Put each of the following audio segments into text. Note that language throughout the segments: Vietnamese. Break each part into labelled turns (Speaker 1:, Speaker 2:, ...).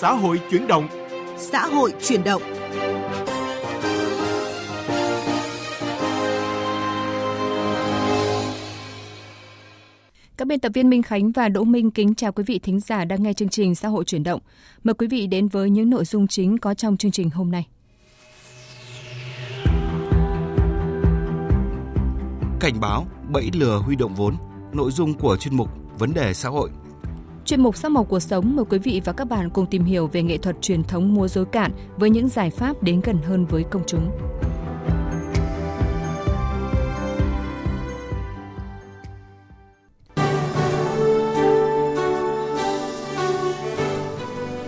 Speaker 1: xã hội chuyển động.
Speaker 2: Xã hội chuyển động.
Speaker 3: Các biên tập viên Minh Khánh và Đỗ Minh kính chào quý vị thính giả đang nghe chương trình Xã hội chuyển động. Mời quý vị đến với những nội dung chính có trong chương trình hôm nay.
Speaker 4: Cảnh báo bẫy lừa huy động vốn, nội dung của chuyên mục Vấn đề xã hội.
Speaker 3: Chuyên mục Sắc màu cuộc sống mời quý vị và các bạn cùng tìm hiểu về nghệ thuật truyền thống múa rối cạn với những giải pháp đến gần hơn với công chúng.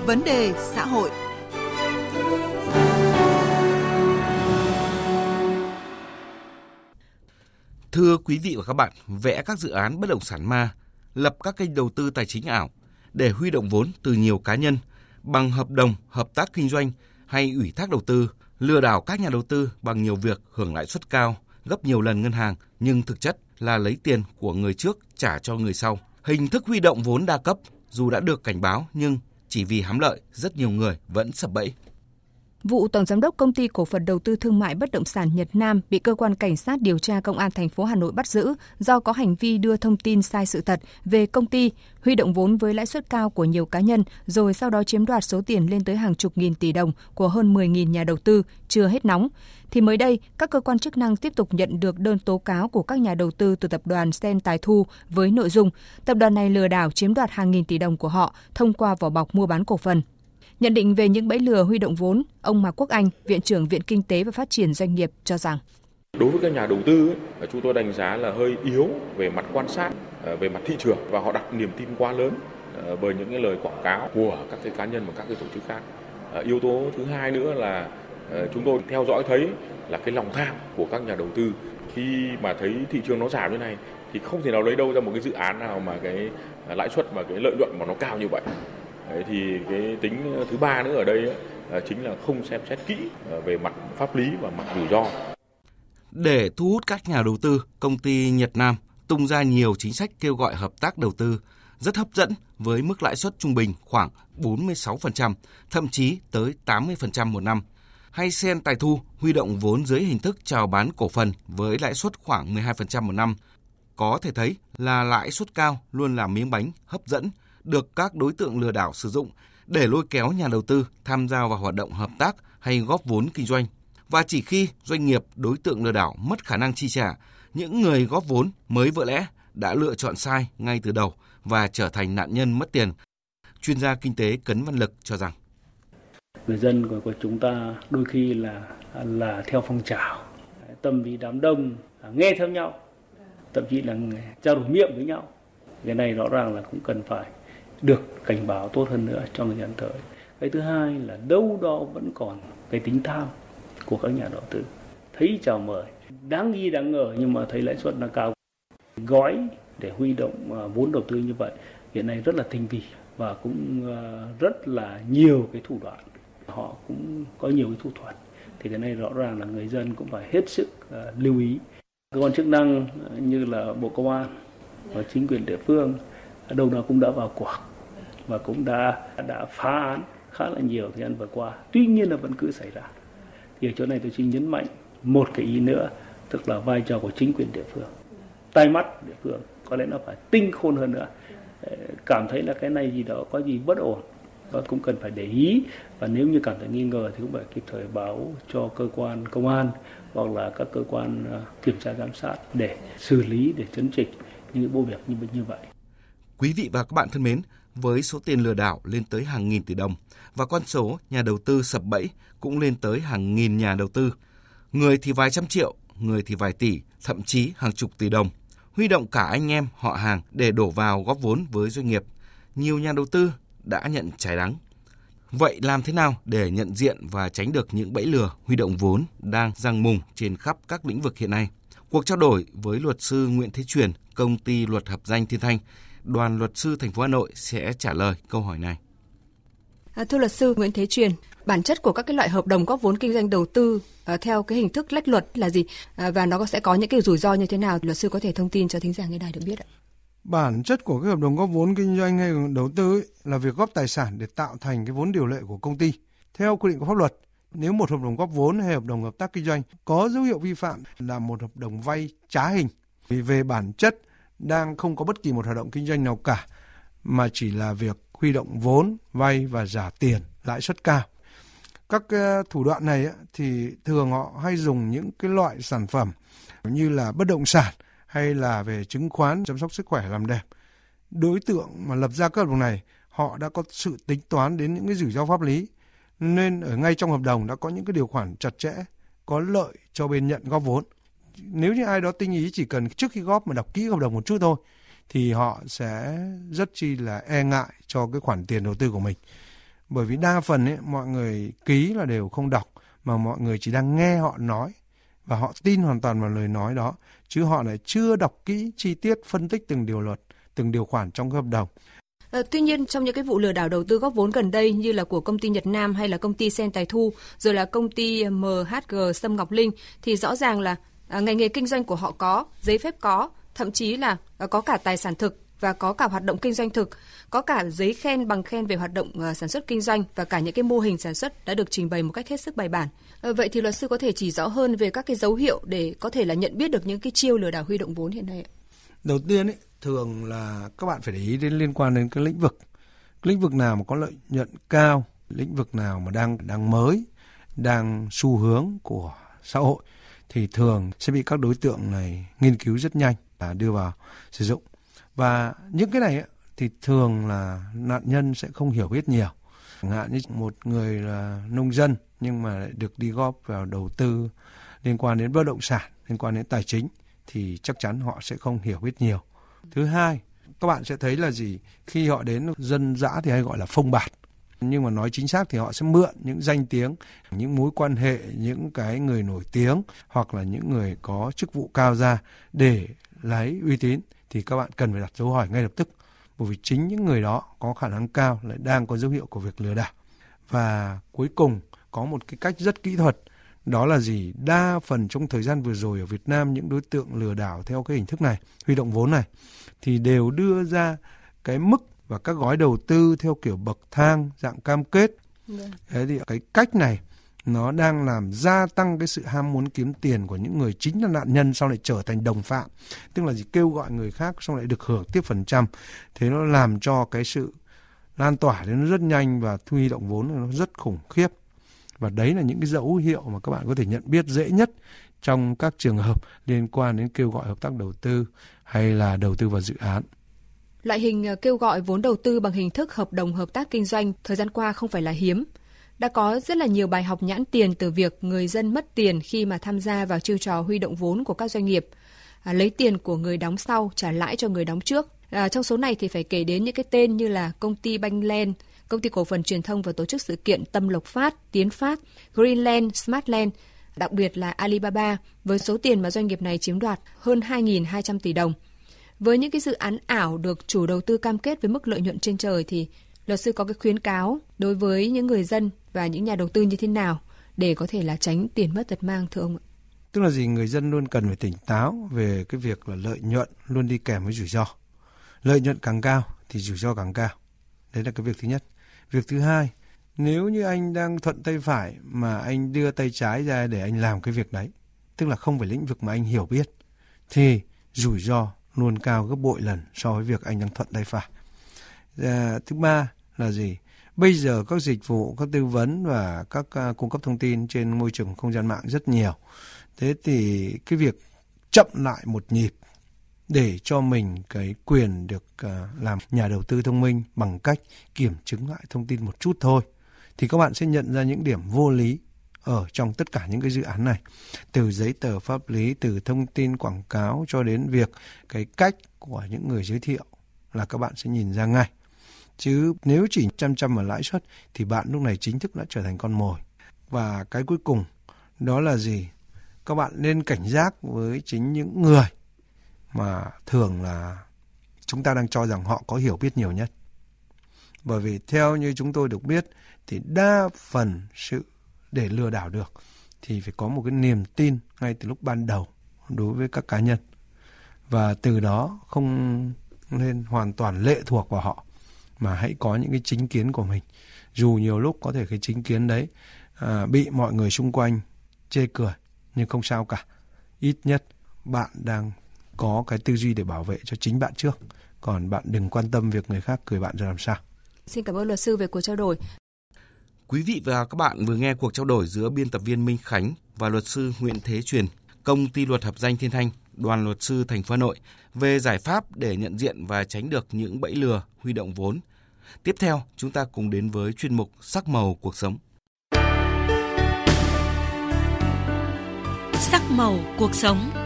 Speaker 2: Vấn đề xã hội.
Speaker 4: Thưa quý vị và các bạn, vẽ các dự án bất động sản ma, lập các kênh đầu tư tài chính ảo để huy động vốn từ nhiều cá nhân bằng hợp đồng, hợp tác kinh doanh hay ủy thác đầu tư, lừa đảo các nhà đầu tư bằng nhiều việc hưởng lãi suất cao, gấp nhiều lần ngân hàng nhưng thực chất là lấy tiền của người trước trả cho người sau. Hình thức huy động vốn đa cấp dù đã được cảnh báo nhưng chỉ vì hám lợi, rất nhiều người vẫn sập bẫy.
Speaker 3: Vụ Tổng Giám đốc Công ty Cổ phần Đầu tư Thương mại Bất động sản Nhật Nam bị Cơ quan Cảnh sát điều tra Công an thành phố Hà Nội bắt giữ do có hành vi đưa thông tin sai sự thật về công ty, huy động vốn với lãi suất cao của nhiều cá nhân, rồi sau đó chiếm đoạt số tiền lên tới hàng chục nghìn tỷ đồng của hơn 10.000 nhà đầu tư, chưa hết nóng. Thì mới đây, các cơ quan chức năng tiếp tục nhận được đơn tố cáo của các nhà đầu tư từ tập đoàn Sen Tài Thu với nội dung tập đoàn này lừa đảo chiếm đoạt hàng nghìn tỷ đồng của họ thông qua vỏ bọc mua bán cổ phần. Nhận định về những bẫy lừa huy động vốn, ông Mạc Quốc Anh, Viện trưởng Viện Kinh tế và Phát triển Doanh nghiệp cho rằng
Speaker 5: Đối với các nhà đầu tư, chúng tôi đánh giá là hơi yếu về mặt quan sát, ờ, về mặt thị trường và họ đặt niềm tin quá lớn ờ, bởi những cái lời quảng cáo của các cái cá nhân và các cái tổ chức khác. Ờ, yếu tố thứ hai nữa là chúng tôi theo dõi thấy là cái lòng tham của các nhà đầu tư khi mà thấy thị trường nó giảm như này thì không thể nào lấy đâu ra một cái dự án nào mà cái lãi suất và cái lợi nhuận mà nó cao như vậy. Đấy, thì cái tính thứ ba nữa ở đây chính là không xem xét kỹ ờ, về mặt pháp lý và mặt rủi ro.
Speaker 4: Để thu hút các nhà đầu tư, công ty Nhật Nam tung ra nhiều chính sách kêu gọi hợp tác đầu tư rất hấp dẫn với mức lãi suất trung bình khoảng 46%, thậm chí tới 80% một năm. Hay Sen Tài Thu huy động vốn dưới hình thức chào bán cổ phần với lãi suất khoảng 12% một năm. Có thể thấy là lãi suất cao luôn là miếng bánh hấp dẫn được các đối tượng lừa đảo sử dụng để lôi kéo nhà đầu tư tham gia vào hoạt động hợp tác hay góp vốn kinh doanh. Và chỉ khi doanh nghiệp đối tượng lừa đảo mất khả năng chi trả, những người góp vốn mới vỡ lẽ đã lựa chọn sai ngay từ đầu và trở thành nạn nhân mất tiền. Chuyên gia kinh tế Cấn Văn Lực cho rằng
Speaker 6: người dân của, của chúng ta đôi khi là là theo phong trào tâm lý đám đông à, nghe theo nhau thậm chí là trao đổi miệng với nhau cái này rõ ràng là cũng cần phải được cảnh báo tốt hơn nữa trong thời gian tới. Cái thứ hai là đâu đó vẫn còn cái tính tham của các nhà đầu tư. Thấy chào mời, đáng nghi, đáng ngờ nhưng mà thấy lãi suất là cao. Gói để huy động à, vốn đầu tư như vậy hiện nay rất là tinh vi và cũng à, rất là nhiều cái thủ đoạn. Họ cũng có nhiều cái thủ thuật. Thì cái này rõ ràng là người dân cũng phải hết sức à, lưu ý. Cơ quan chức năng như là bộ công an và chính quyền địa phương đâu đó cũng đã vào cuộc và cũng đã đã phá án khá là nhiều thời gian vừa qua. Tuy nhiên là vẫn cứ xảy ra. Thì ở chỗ này tôi xin nhấn mạnh một cái ý nữa tức là vai trò của chính quyền địa phương. Tay mắt địa phương có lẽ nó phải tinh khôn hơn nữa. Ờ, cảm thấy là cái này gì đó có gì bất ổn và cũng cần phải để ý. Và nếu như cảm thấy nghi ngờ thì cũng phải kịp thời báo cho cơ quan công an hoặc là các cơ quan ờ, kiểm tra giám sát để xử lý để chấn chỉnh những vụ việc như như vậy.
Speaker 4: Quý vị và các bạn thân mến, với số tiền lừa đảo lên tới hàng nghìn tỷ đồng và con số nhà đầu tư sập bẫy cũng lên tới hàng nghìn nhà đầu tư. Người thì vài trăm triệu, người thì vài tỷ, thậm chí hàng chục tỷ đồng. Huy động cả anh em, họ hàng để đổ vào góp vốn với doanh nghiệp. Nhiều nhà đầu tư đã nhận trái đắng. Vậy làm thế nào để nhận diện và tránh được những bẫy lừa huy động vốn đang răng mùng trên khắp các lĩnh vực hiện nay? Cuộc trao đổi với luật sư Nguyễn Thế Truyền, công ty luật hợp danh Thiên Thanh đoàn luật sư thành phố Hà Nội sẽ trả lời câu hỏi này.
Speaker 3: À, thưa luật sư Nguyễn Thế Truyền, bản chất của các cái loại hợp đồng góp vốn kinh doanh đầu tư à, theo cái hình thức lách luật là gì à, và nó sẽ có những cái rủi ro như thế nào? Luật sư có thể thông tin cho thính giả nghe đài được biết ạ.
Speaker 1: Bản chất của cái hợp đồng góp vốn kinh doanh hay đầu tư ấy, là việc góp tài sản để tạo thành cái vốn điều lệ của công ty. Theo quy định của pháp luật, nếu một hợp đồng góp vốn hay hợp đồng hợp tác kinh doanh có dấu hiệu vi phạm là một hợp đồng vay trá hình. Vì về bản chất đang không có bất kỳ một hoạt động kinh doanh nào cả mà chỉ là việc huy động vốn, vay và giả tiền lãi suất cao. Các ờ, thủ đoạn này thì thường họ hay dùng những cái loại sản phẩm như là bất động sản hay là về chứng khoán chăm sóc sức khỏe làm đẹp. Đối tượng mà lập ra các hợp đồng này họ đã có sự tính toán đến những cái rủi ro pháp lý nên ở ngay trong hợp đồng đã có những cái điều khoản chặt chẽ có lợi cho bên nhận góp vốn. Nếu như ai đó tinh ý chỉ cần trước khi góp mà đọc kỹ hợp đồng một chút thôi thì họ sẽ rất chi là e ngại cho cái khoản tiền đầu tư của mình. Bởi vì đa phần ấy, mọi người ký là đều không đọc mà mọi người chỉ đang nghe họ nói và họ tin hoàn toàn vào lời nói đó chứ họ lại chưa đọc kỹ chi tiết phân tích từng điều luật, từng điều khoản trong hợp đồng.
Speaker 3: À, tuy nhiên trong những cái vụ lừa đảo đầu tư góp vốn gần đây như là của công ty Nhật Nam hay là công ty Sen Tài Thu rồi là công ty MHG Sâm Ngọc Linh thì rõ ràng là à, ngành nghề kinh doanh của họ có, giấy phép có, thậm chí là à, có cả tài sản thực và có cả hoạt động kinh doanh thực, có cả giấy khen bằng khen về hoạt động à, sản xuất kinh doanh và cả những cái mô hình sản xuất đã được trình bày một cách hết sức bài bản. À, vậy thì luật sư có thể chỉ rõ hơn về các cái dấu hiệu để có thể là nhận biết được những cái chiêu lừa đảo huy động vốn hiện nay ạ?
Speaker 1: Đầu tiên ấy, thường là các bạn phải để ý đến liên quan đến cái lĩnh vực. Lĩnh vực nào mà có lợi nhuận cao, lĩnh vực nào mà đang đang mới, đang xu hướng của xã hội thì thường sẽ bị các đối tượng này nghiên cứu rất nhanh và đưa vào sử dụng. Và những cái này thì thường là nạn nhân sẽ không hiểu biết nhiều. Chẳng hạn như một người là nông dân nhưng mà lại được đi góp vào đầu tư liên quan đến bất động sản, liên quan đến tài chính thì chắc chắn họ sẽ không hiểu biết nhiều. Thứ hai, các bạn sẽ thấy là gì? Khi họ đến dân dã thì hay gọi là phông bạt nhưng mà nói chính xác thì họ sẽ mượn những danh tiếng, những mối quan hệ, những cái người nổi tiếng hoặc là những người có chức vụ cao ra để lấy uy tín thì các bạn cần phải đặt dấu hỏi ngay lập tức. Bởi vì chính những người đó có khả năng cao lại đang có dấu hiệu của việc lừa đảo. Và cuối cùng có một cái cách rất kỹ thuật, đó là gì? Đa phần trong thời gian vừa rồi ở Việt Nam những đối tượng lừa đảo theo cái hình thức này, huy động vốn này, thì đều đưa ra cái mức và các gói đầu tư theo kiểu bậc thang dạng cam kết. Vâng. thế thì cái cách này nó đang làm gia tăng cái sự ham muốn kiếm tiền của những người chính là nạn nhân sau lại trở thành đồng phạm. Tức là gì? Kêu gọi người khác xong lại được hưởng tiếp phần trăm. Thế nó làm cho cái sự lan tỏa đến nó rất nhanh và thu huy động vốn nó rất khủng khiếp. Và đấy là những cái dấu hiệu mà các bạn có thể nhận biết dễ nhất trong các trường hợp liên quan đến kêu gọi hợp tác đầu tư hay là đầu tư vào dự án
Speaker 3: Loại hình ờ, kêu gọi vốn đầu tư bằng hình thức hợp đồng hợp tác kinh doanh thời gian qua không phải là hiếm đã có rất là nhiều bài học nhãn tiền từ việc người dân mất tiền khi mà tham gia vào chiêu trò huy động vốn của các doanh nghiệp, à, lấy tiền của người đóng sau trả lãi cho người đóng trước. À, trong số này thì phải kể đến những cái tên như là công ty Banh công ty cổ phần truyền thông và tổ chức sự kiện Tâm Lộc Phát, Tiến Phát, Greenland, Smartland, đặc biệt là Alibaba với số tiền mà doanh nghiệp này chiếm đoạt hơn 2.200 tỷ đồng. Với những cái dự án ảo được chủ đầu tư cam kết với mức lợi nhuận trên trời thì luật sư có cái khuyến cáo đối với những người dân và những nhà đầu tư như thế nào để có thể là tránh tiền mất tật mang thưa ông ạ?
Speaker 1: Tức là gì người dân luôn cần phải tỉnh táo về cái việc là lợi nhuận luôn đi kèm với rủi ro. Lợi nhuận càng cao thì rủi ro càng cao. Đấy là cái việc thứ nhất. Việc thứ hai, nếu như anh đang thuận tay phải mà anh đưa tay trái ra để anh làm cái việc đấy, tức là không phải lĩnh vực mà anh hiểu biết, thì rủi ro luôn cao gấp bội lần so với việc anh đang thuận tay phải. À, thứ ba là gì? Bây giờ các dịch vụ, các tư vấn và các uh, cung cấp thông tin trên môi trường không gian mạng rất nhiều. Thế thì cái việc chậm lại một nhịp để cho mình cái quyền được uh, làm nhà đầu tư thông minh bằng cách kiểm chứng lại thông tin một chút thôi thì các bạn sẽ nhận ra những điểm vô lý ở trong tất cả những cái dự án này từ giấy tờ pháp lý, từ thông tin quảng cáo cho đến việc cái cách của những người giới thiệu là các bạn sẽ nhìn ra ngay Chứ nếu chỉ chăm chăm vào lãi suất thì bạn lúc này chính thức đã trở thành con mồi. Và cái cuối cùng, đó là gì? Các bạn nên cảnh giác với chính những người mà thường là chúng ta đang cho rằng họ có hiểu biết nhiều nhất. Bởi vì theo như chúng tôi được biết thì đa phần sự để lừa đảo được thì phải có một cái niềm tin ngay từ lúc ban đầu đối với các cá nhân. Và từ đó không nên hoàn toàn lệ thuộc vào họ mà hãy có những cái chính kiến của mình. Dù nhiều lúc có thể cái chính kiến đấy à, bị mọi người xung quanh chê cười nhưng không sao cả. Ít nhất bạn đang có cái tư duy để bảo vệ cho chính bạn trước. Còn bạn đừng quan tâm việc người khác cười bạn ra làm sao.
Speaker 3: Xin cảm ơn luật sư về cuộc trao đổi.
Speaker 4: Quý vị và các bạn vừa nghe cuộc trao đổi giữa biên tập viên Minh Khánh và luật sư Nguyễn Thế Truyền, công ty luật hợp danh Thiên Thanh, đoàn luật sư thành phố Hà Nội về giải pháp để nhận diện và tránh được những bẫy lừa huy động vốn. Tiếp theo, chúng ta cùng đến với chuyên mục Sắc màu cuộc sống.
Speaker 2: Sắc màu cuộc sống.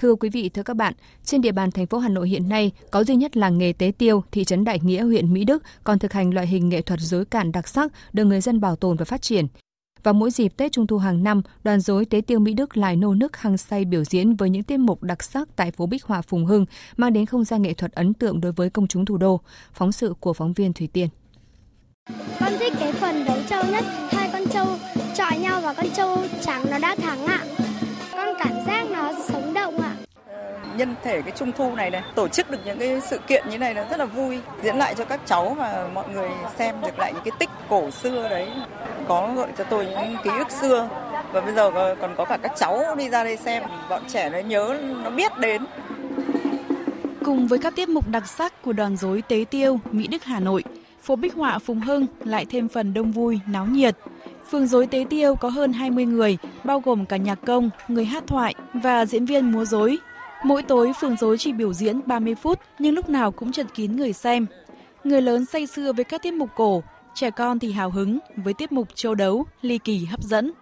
Speaker 3: Thưa quý vị, thưa các bạn, trên địa bàn thành phố Hà Nội hiện nay có duy nhất làng nghề Tế Tiêu, thị trấn Đại Nghĩa, huyện Mỹ Đức còn thực hành loại hình nghệ thuật rối cạn đặc sắc được người dân bảo tồn và phát triển. Và mỗi dịp Tết Trung thu hàng năm, đoàn rối Tế Tiêu Mỹ Đức lại nô nức hăng say biểu diễn với những tiết mục đặc sắc tại phố Bích Họa Phùng Hưng, mang đến không gian nghệ thuật ấn tượng đối với công chúng thủ đô. Phóng sự của phóng viên Thủy Tiên.
Speaker 7: Con thích cái phần đấu trâu nhất, hai con trâu chọi nhau và con trâu trắng nó đã thắng ạ. Con cảm giác nó sống động ạ.
Speaker 8: Nhân thể cái trung thu này này tổ chức được những cái sự kiện như này là rất là vui diễn lại cho các cháu và mọi người xem được lại những cái tích cổ xưa đấy. Có gợi cho tôi những ký ức xưa và bây giờ còn có cả các cháu đi ra đây xem bọn trẻ nó nhớ nó biết đến.
Speaker 9: Cùng với các tiết mục đặc sắc của đoàn rối tế tiêu Mỹ Đức Hà Nội phố Bích Họa Phùng Hưng lại thêm phần đông vui náo nhiệt Phường Dối tế tiêu có hơn 20 người, bao gồm cả nhạc công, người hát thoại và diễn viên múa dối. Mỗi tối phường dối chỉ biểu diễn 30 phút nhưng lúc nào cũng chật kín người xem. Người lớn say sưa với các tiết mục cổ, trẻ con thì hào hứng với tiết mục châu đấu, ly kỳ hấp dẫn.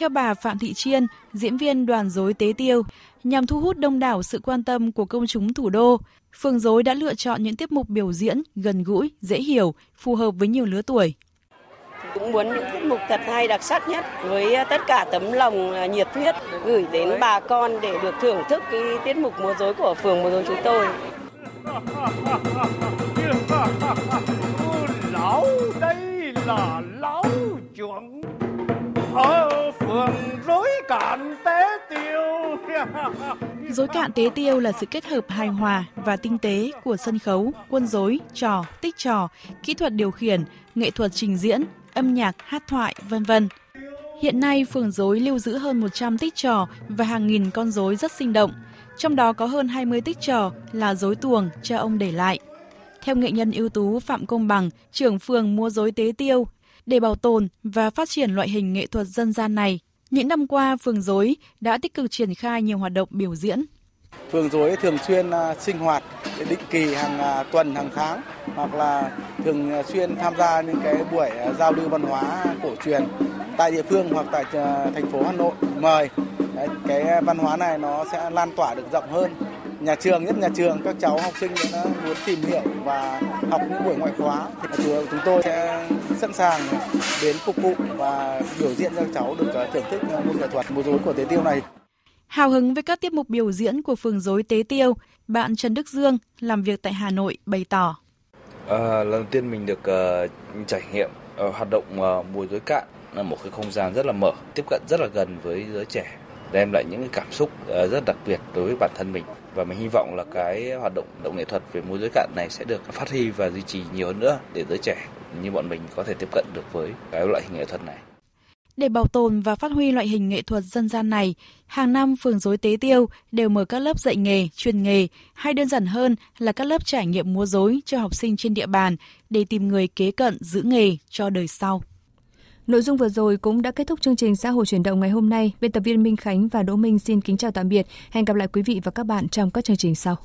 Speaker 9: Theo bà Phạm Thị Chiên, diễn viên đoàn dối tế tiêu, nhằm thu hút đông đảo sự quan tâm của công chúng thủ đô, phường dối đã lựa chọn những tiết mục biểu diễn gần gũi, dễ hiểu, phù hợp với nhiều lứa tuổi.
Speaker 10: Cũng muốn những tiết mục thật hay đặc sắc nhất với tất cả tấm lòng à, nhiệt huyết gửi đến bà con để được thưởng thức cái tiết mục múa rối của phường múa rối chúng tôi.
Speaker 11: Lão đây là lão chuẩn ở phường rối cạn tế tiêu.
Speaker 9: Dối cạn tế tiêu là sự kết hợp hài hòa và tinh tế của sân khấu, quân dối, trò, tích trò, kỹ thuật điều khiển, nghệ thuật trình diễn, âm nhạc, hát thoại, vân vân. Hiện nay, phường dối lưu giữ hơn 100 tích trò và hàng nghìn con rối rất sinh động, trong đó có hơn 20 tích trò là rối tuồng cha ông để lại. Theo nghệ nhân ưu tú Phạm Công Bằng, trưởng phường mua dối tế tiêu, để bảo tồn và phát triển loại hình nghệ thuật dân gian này, những năm qua phường dối đã tích cực triển khai nhiều hoạt động biểu diễn.
Speaker 12: Phường dối thường xuyên à, sinh hoạt định kỳ hàng à, tuần hàng tháng hoặc là thường à, xuyên tham gia những cái buổi giao lưu văn hóa cổ truyền tại địa phương hoặc tại thành phố Hà Nội mời cái văn hóa này nó sẽ lan tỏa được rộng hơn nhà trường nhất nhà trường các cháu học sinh đã muốn tìm hiểu và học những buổi ngoại khóa. Thì trường chúng tôi sẽ sẵn sàng đến phục vụ và biểu diễn cho các cháu được thưởng thức môn nghệ thuật múa rối của tế tiêu này.
Speaker 9: Hào hứng với các tiết mục biểu diễn của phường dối Tế Tiêu, bạn Trần Đức Dương làm việc tại Hà Nội bày tỏ.
Speaker 13: À, lần đầu tiên mình được uh, trải nghiệm uh, hoạt động uh, mùa dối cạn là một cái không gian rất là mở, tiếp cận rất là gần với giới trẻ, đem lại những cái cảm xúc ờ, rất đặc biệt đối với bản thân mình và mình hy vọng là cái hoạt động động nghệ thuật về múa dối cạn này sẽ được phát huy và duy trì nhiều hơn nữa để giới trẻ như bọn mình có thể tiếp cận được với cái loại hình nghệ thuật này.
Speaker 9: Để bảo tồn và phát huy loại hình nghệ thuật dân gian này, hàng năm phường dối tế tiêu đều mở các lớp dạy nghề, chuyên nghề hay đơn giản hơn là các lớp trải nghiệm múa dối cho học sinh trên địa bàn để tìm người kế cận giữ nghề cho đời sau.
Speaker 3: Nội dung vừa rồi cũng đã kết thúc chương trình xã hội chuyển động ngày hôm nay. Biên tập viên Minh Khánh và Đỗ Minh xin kính chào tạm biệt. Hẹn gặp lại quý vị và các bạn trong các chương trình sau.